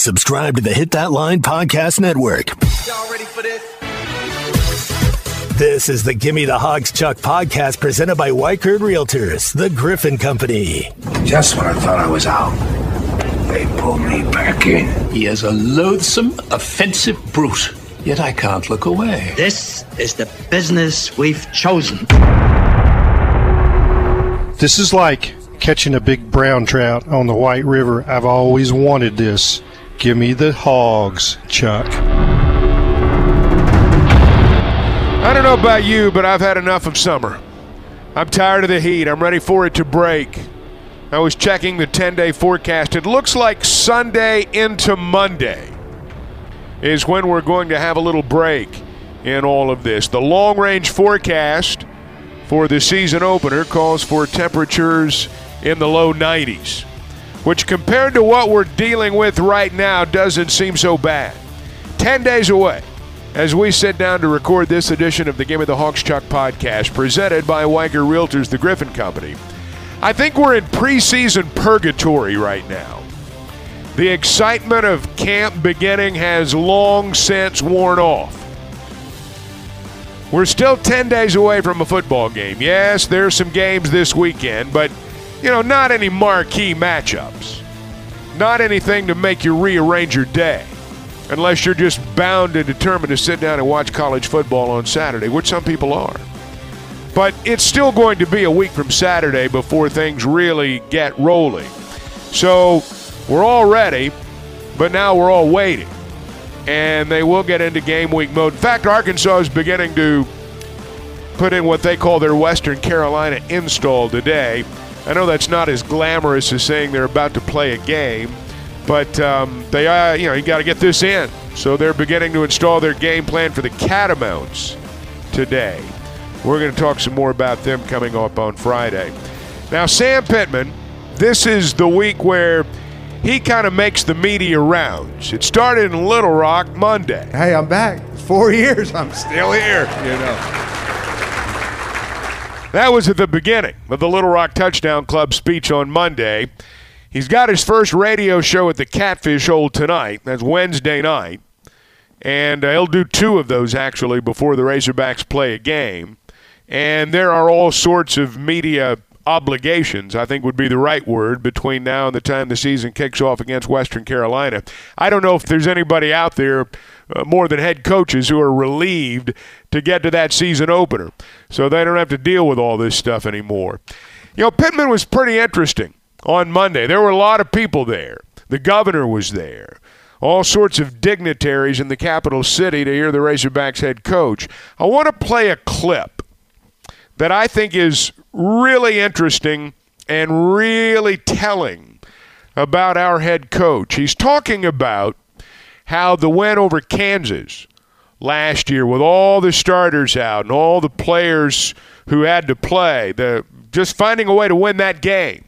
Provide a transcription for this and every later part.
Subscribe to the Hit That Line Podcast Network. Y'all ready for this? This is the Gimme the Hogs Chuck podcast presented by Weichert Realtors, the Griffin Company. Just when I thought I was out, they pulled me back in. He is a loathsome, offensive brute, yet I can't look away. This is the business we've chosen. This is like catching a big brown trout on the White River. I've always wanted this. Give me the hogs, Chuck. I don't know about you, but I've had enough of summer. I'm tired of the heat. I'm ready for it to break. I was checking the 10 day forecast. It looks like Sunday into Monday is when we're going to have a little break in all of this. The long range forecast for the season opener calls for temperatures in the low 90s, which compared to what we're dealing with right now doesn't seem so bad. 10 days away as we sit down to record this edition of the Gimme the Hogs Chuck podcast presented by Weichert Realtors, the Griffin Company. I think we're in preseason purgatory right now. The excitement of camp beginning has long since worn off. We're still 10 days away from a football game. Yes, there's some games this weekend, but you know, not any marquee matchups. Not anything to make you rearrange your day. Unless you're just bound and determined to sit down and watch college football on Saturday, which some people are. But it's still going to be a week from Saturday before things really get rolling. So we're all ready, but now we're all waiting. And they will get into game week mode. In fact, Arkansas is beginning to put in what they call their Western Carolina install today. I know that's not as glamorous as saying they're about to play a game, but um, they, uh, you know, you got to get this in. So they're beginning to install their game plan for the Catamounts today. We're going to talk some more about them coming up on Friday. Now, Sam Pittman, this is the week where he kind of makes the media rounds. It started in Little Rock Monday. Hey, I'm back. Four years, I'm still here, you know. That was at the beginning of the Little Rock Touchdown Club speech on Monday. He's got his first radio show at the Catfish Hole tonight. That's Wednesday night. And uh, he'll do two of those actually before the Razorbacks play a game. And there are all sorts of media obligations, I think would be the right word, between now and the time the season kicks off against Western Carolina. I don't know if there's anybody out there uh, more than head coaches who are relieved to get to that season opener. So they don't have to deal with all this stuff anymore. You know, Pittman was pretty interesting on Monday. There were a lot of people there. The governor was there. All sorts of dignitaries in the capital city to hear the Razorbacks head coach. I want to play a clip that I think is really interesting and really telling about our head coach. He's talking about how the win over Kansas last year with all the starters out and all the players who had to play, the just finding a way to win that game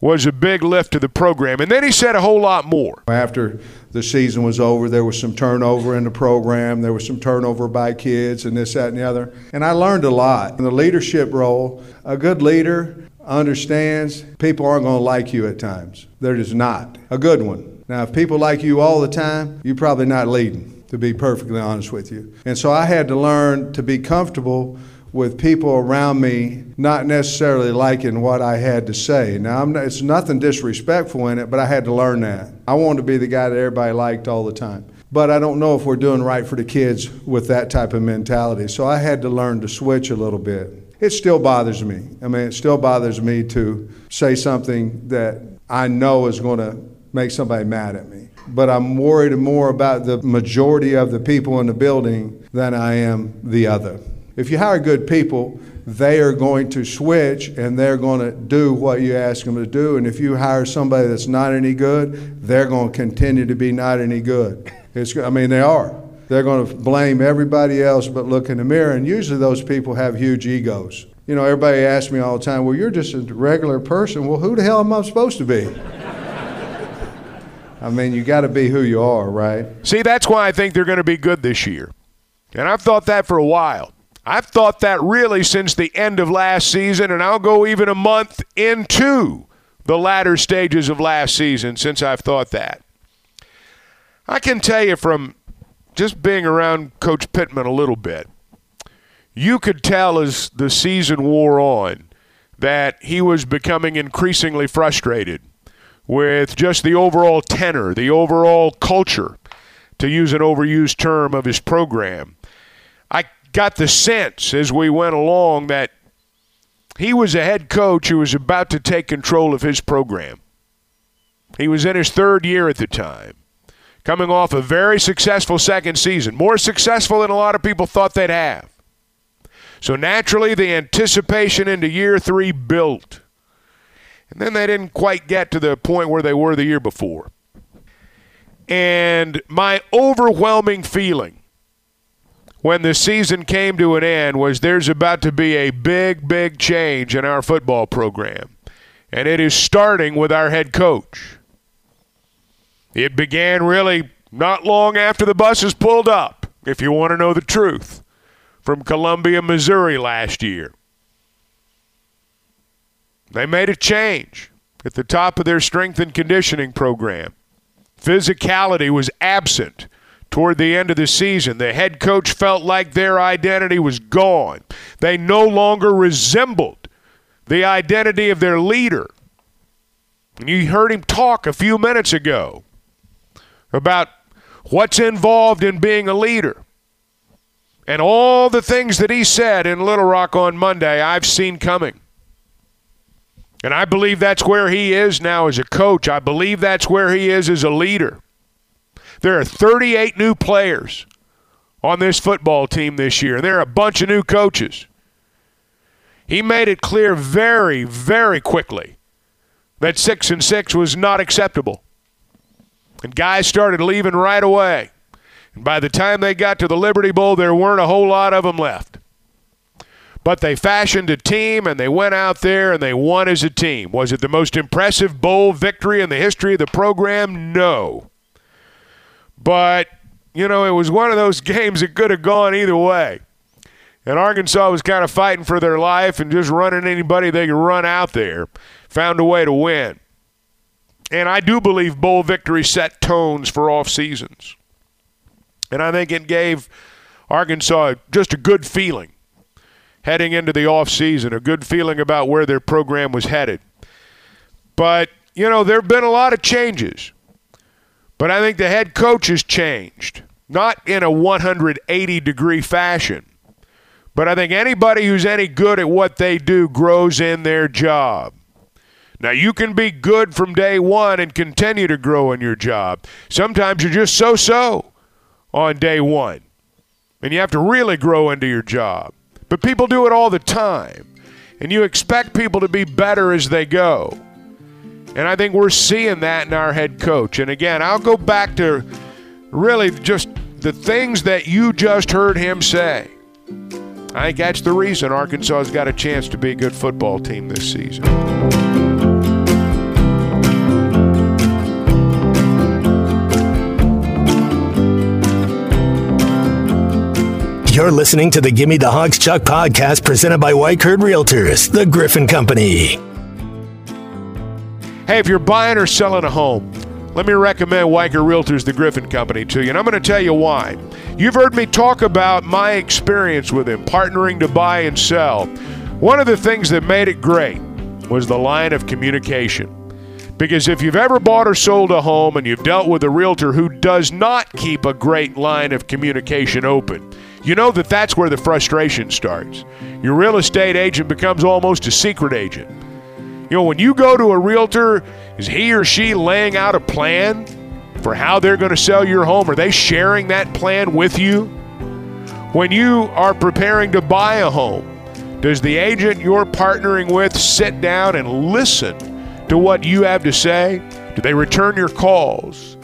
was a big lift to the program. And then he said a whole lot more. After the season was over, there was some turnover in the program. There was some turnover by kids and this, that, and the other. And I learned a lot. In the leadership role, a good leader understands people aren't going to like you at times. They're just not. A good one. Now, if people like you all the time, you're probably not leading, to be perfectly honest with you. And so I had to learn to be comfortable with people around me not necessarily liking what I had to say. Now, not, it's nothing disrespectful in it, but I had to learn that. I wanted to be the guy that everybody liked all the time. But I don't know if we're doing right for the kids with that type of mentality. So I had to learn to switch a little bit. It still bothers me. I mean, it still bothers me to say something that I know is going to make somebody mad at me. But I'm worried more about the majority of the people in the building than I am the other. If you hire good people, they are going to switch and they're going to do what you ask them to do. And if you hire somebody that's not any good, they're going to continue to be not any good. It's, I mean, they are. They're going to blame everybody else but look in the mirror. And usually those people have huge egos. You know, everybody asks me all the time, well, you're just a regular person. Well, who the hell am I supposed to be? I mean, you got to be who you are, right? See, that's why I think they're going to be good this year. And I've thought that for a while. I've thought that really since the end of last season, and I'll go even a month into the latter stages of last season since I've thought that. I can tell you from just being around Coach Pittman a little bit, you could tell as the season wore on that he was becoming increasingly frustrated with just the overall tenor, the overall culture, to use an overused term, of his program. I got the sense as we went along that he was a head coach who was about to take control of his program. He was in his third year at the time, coming off a very successful second season, more successful than a lot of people thought they'd have. So naturally, the anticipation into year three built. And then they didn't quite get to the point where they were the year before. And my overwhelming feeling when the season came to an end was there's about to be a big, big change in our football program. And it is starting with our head coach. It began really not long after the buses pulled up, if you want to know the truth, from Columbia, Missouri last year. They made a change at the top of their strength and conditioning program. Physicality was absent toward the end of the season. The head coach felt like their identity was gone. They no longer resembled the identity of their leader. And you heard him talk a few minutes ago about what's involved in being a leader. And all the things that he said in Little Rock on Monday, I've seen coming. And I believe that's where he is now as a coach. I believe that's where he is as a leader. There are 38 new players on this football team this year, and there are a bunch of new coaches. He made it clear very, very quickly that six and six was not acceptable. And guys started leaving right away. And by the time they got to the Liberty Bowl, there weren't a whole lot of them left. But they fashioned a team and they went out there and they won as a team. Was it the most impressive bowl victory in the history of the program? No. But, you know, it was one of those games that could have gone either way. And Arkansas was kind of fighting for their life and just running anybody they could run out there. Found a way to win. And I do believe bowl victory set tones for off seasons. And I think it gave Arkansas just a good feeling heading into the off season, a good feeling about where their program was headed. But, you know, there have been a lot of changes. But I think the head coach has changed, not in a 180 degree fashion. But I think anybody who's any good at what they do grows in their job. Now, you can be good from day one and continue to grow in your job. Sometimes you're just so so on day one, and you have to really grow into your job. But people do it all the time, and you expect people to be better as they go. And I think we're seeing that in our head coach. And again, I'll go back to really just the things that you just heard him say. I think that's the reason Arkansas has got a chance to be a good football team this season. You're listening to the Gimme the Hogs Chuck podcast presented by Weichert Realtors, the Griffin Company. Hey, if you're buying or selling a home, let me recommend Weichert Realtors, the Griffin Company, to you. And I'm going to tell you why. You've heard me talk about my experience with him, partnering to buy and sell. One of the things that made it great was the line of communication. Because if you've ever bought or sold a home and you've dealt with a realtor who does not keep a great line of communication open, you know that that's where the frustration starts. Your real estate agent becomes almost a secret agent. You know, when you go to a realtor, is he or she laying out a plan for how they're going to sell your home? Are they sharing that plan with you? When you are preparing to buy a home, does the agent you're partnering with sit down and listen to what you have to say? Do they return your calls?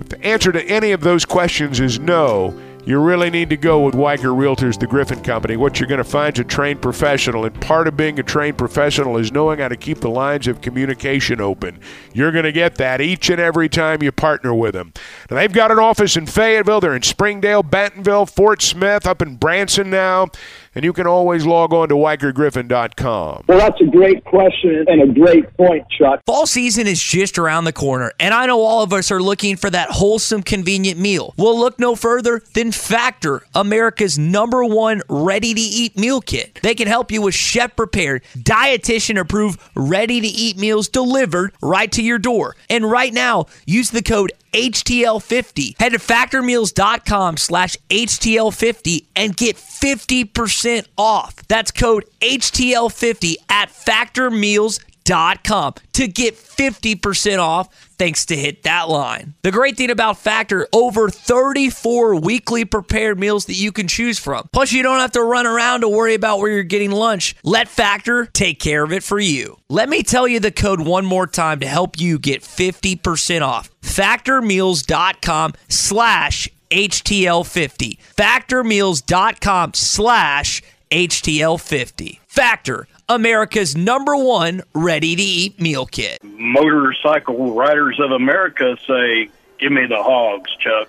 If the answer to any of those questions is no, you really need to go with Weichert Realtors, the Griffin Company. What you're going to find is a trained professional, and part of being a trained professional is knowing how to keep the lines of communication open. You're going to get that each and every time you partner with them. Now, they've got an office in Fayetteville. They're in Springdale, Bentonville, Fort Smith, up in Branson now. And you can always log on to WeichertGriffin.com. Well, that's a great question and a great point, Chuck. Fall season is just around the corner, and I know all of us are looking for that wholesome, convenient meal. We'll look no further than Factor, America's number one ready to eat meal kit. They can help you with chef prepared, dietitian approved, ready to eat meals delivered right to your door. And right now, use the code HTL50. Head to factormeals.com slash HTL50 and get 50% off. That's code HTL50 at factormeals.com to get 50% off thanks to Hit That Line. The great thing about Factor, over 34 weekly prepared meals that you can choose from. Plus, you don't have to run around to worry about where you're getting lunch. Let Factor take care of it for you. Let me tell you the code one more time to help you get 50% off. Factormeals.com slash HTL50. Factormeals.com slash HTL50. Factor, America's number one ready to eat meal kit. Motorcycle Riders of America say, Give me the hogs, Chuck.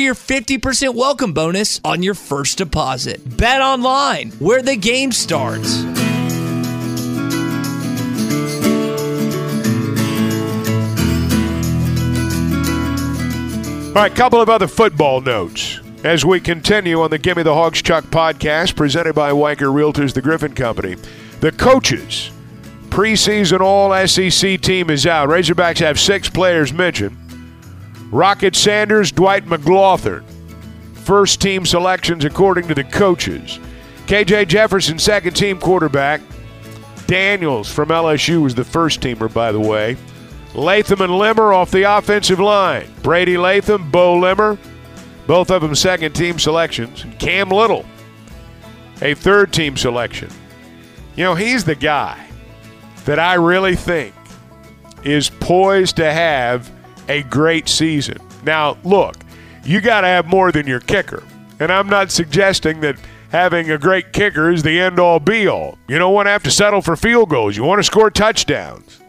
your 50% welcome bonus on your first deposit. Bet online, where the game starts. All right, couple of other football notes as we continue on the Gimme the Hogs Chuck podcast presented by Weichert Realtors, the Griffin Company. The coaches preseason All SEC team is out. Razorbacks have six players mentioned. Rocket Sanders, Dwight McGlothern, first team selections according to the coaches. KJ Jefferson, second team quarterback. Daniels from LSU was the first teamer, by the way. Latham and Limmer off the offensive line. Brady Latham, Beaux Limmer, both of them second team selections. And Cam Little, a third team selection. You know, he's the guy that I really think is poised to have a great season. Now, look, you got to have more than your kicker. And I'm not suggesting that having a great kicker is the end all be all. You don't want to have to settle for field goals, you want to score touchdowns.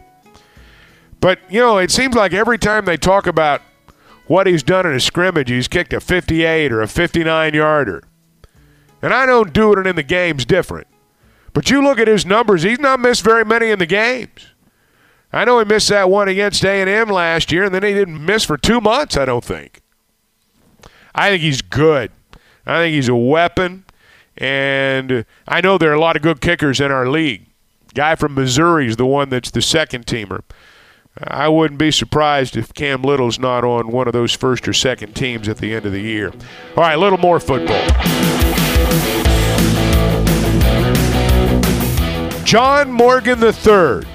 But, you know, it seems like every time they talk about what he's done in a scrimmage, he's kicked a 58 or a 59 yarder. And I don't do it and in the games different. But you look at his numbers, he's not missed very many in the games. I know he missed that one against A&M last year, and then he didn't miss for two months, I don't think. I think he's good. I think he's a weapon, and I know there are a lot of good kickers in our league. Guy from Missouri is the one that's the second teamer. I wouldn't be surprised if Cam Little's not on one of those first or second teams at the end of the year. All right, a little more football. John Morgan III,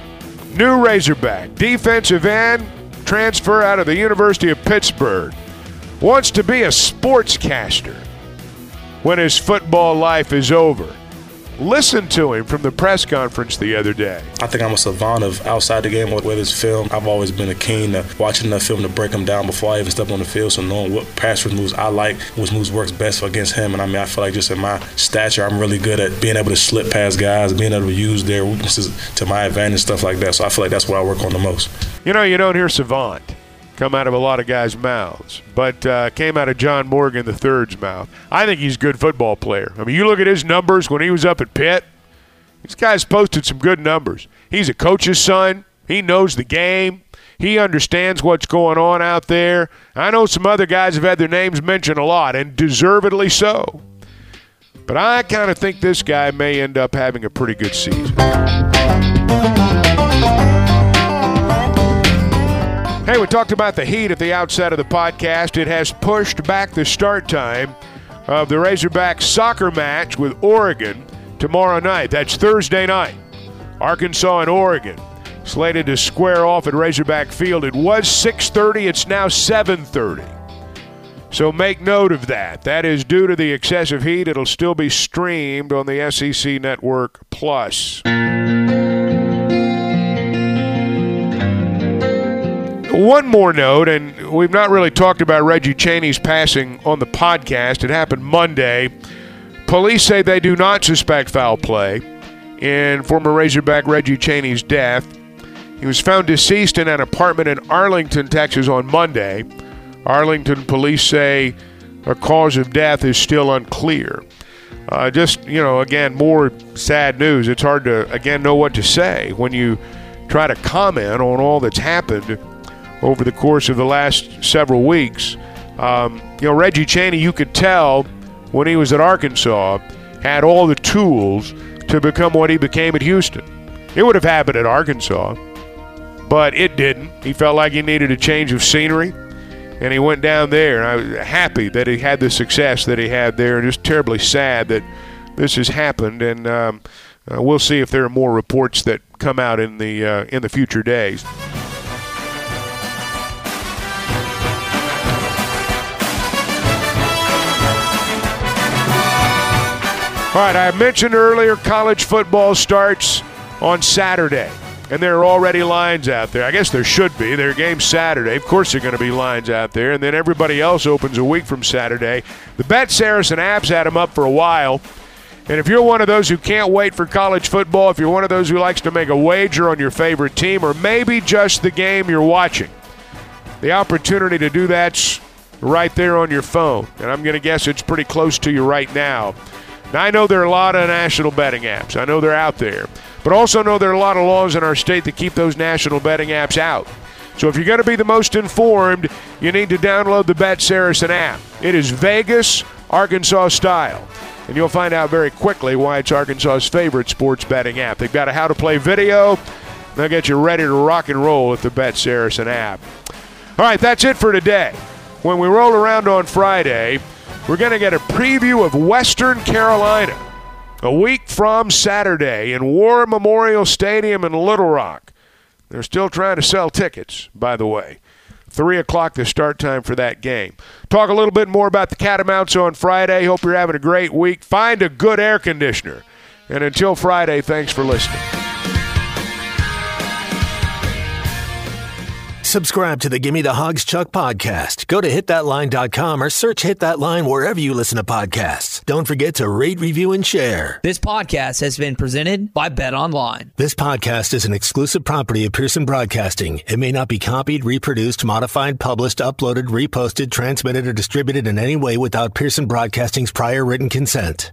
new Razorback, defensive end, transfer out of the University of Pittsburgh, wants to be a sportscaster when his football life is over. Listen to him from the press conference the other day. I think I'm a savant of outside the game, whether it's film. I've always been a keen to watching enough film to break him down before I even step on the field. So knowing what pass rush moves I like, which moves works best against him. And I mean, I feel like just in my stature, I'm really good at being able to slip past guys, being able to use their weaknesses to my advantage, stuff like that. So I feel like that's what I work on the most. You know, you don't hear savant come out of a lot of guys' mouths, but uh, came out of John Morgan III's mouth. I think he's a good football player. I mean, you look at his numbers when he was up at Pitt. This guy's posted some good numbers. He's a coach's son. He knows the game. He understands what's going on out there. I know some other guys have had their names mentioned a lot, and deservedly so. But I kind of think this guy may end up having a pretty good season. Hey, we talked about the heat at the outset of the podcast. It has pushed back the start time of the Razorback soccer match with Oregon tomorrow night. That's Thursday night. Arkansas and Oregon slated to square off at Razorback Field. It was 6:30, it's now 7:30. So make note of that. That is due to the excessive heat. It'll still be streamed on the SEC Network Plus. One more note, and we've not really talked about Reggie Chaney's passing on the podcast. It happened Monday. Police say they do not suspect foul play in former Razorback Reggie Chaney's death. He was found deceased in an apartment in Arlington, Texas on Monday. Arlington police say a cause of death is still unclear. Uh, just, you know, again, more sad news. It's hard to, again, know what to say when you try to comment on all that's happened over the course of the last several weeks. Um, you know, Reggie Chaney, you could tell when he was at Arkansas, had all the tools to become what he became at Houston. It would have happened at Arkansas, but it didn't. He felt like he needed a change of scenery, and he went down there. And I was happy that he had the success that he had there, and just terribly sad that this has happened. And um, uh, we'll see if there are more reports that come out in the uh, in the future days. All right, I mentioned earlier college football starts on Saturday, and there are already lines out there. I guess there should be. There are games Saturday. Of course, there are going to be lines out there, and then everybody else opens a week from Saturday. The Bet Saracen apps had them up for a while. And if you're one of those who can't wait for college football, if you're one of those who likes to make a wager on your favorite team, or maybe just the game you're watching, the opportunity to do that's right there on your phone. And I'm going to guess it's pretty close to you right now. Now, I know there are a lot of national betting apps. I know they're out there. But also know there are a lot of laws in our state that keep those national betting apps out. So if you're going to be the most informed, you need to download the Bet Saracen app. It is Vegas, Arkansas style. And you'll find out very quickly why it's Arkansas's favorite sports betting app. They've got a how to play video. They'll get you ready to rock and roll with the Bet Saracen app. All right, that's it for today. When we roll around on Friday, we're going to get a preview of Western Carolina a week from Saturday in War Memorial Stadium in Little Rock. They're still trying to sell tickets, by the way. 3 o'clock the start time for that game. Talk a little bit more about the Catamounts on Friday. Hope you're having a great week. Find a good air conditioner. And until Friday, thanks for listening. Subscribe to the Gimme the Hogs Chuck podcast. Go to hitthatline.com or search Hit That Line wherever you listen to podcasts. Don't forget to rate, review, and share. This podcast has been presented by Bet Online. This podcast is an exclusive property of Pearson Broadcasting. It may not be copied, reproduced, modified, published, uploaded, reposted, transmitted, or distributed in any way without Pearson Broadcasting's prior written consent.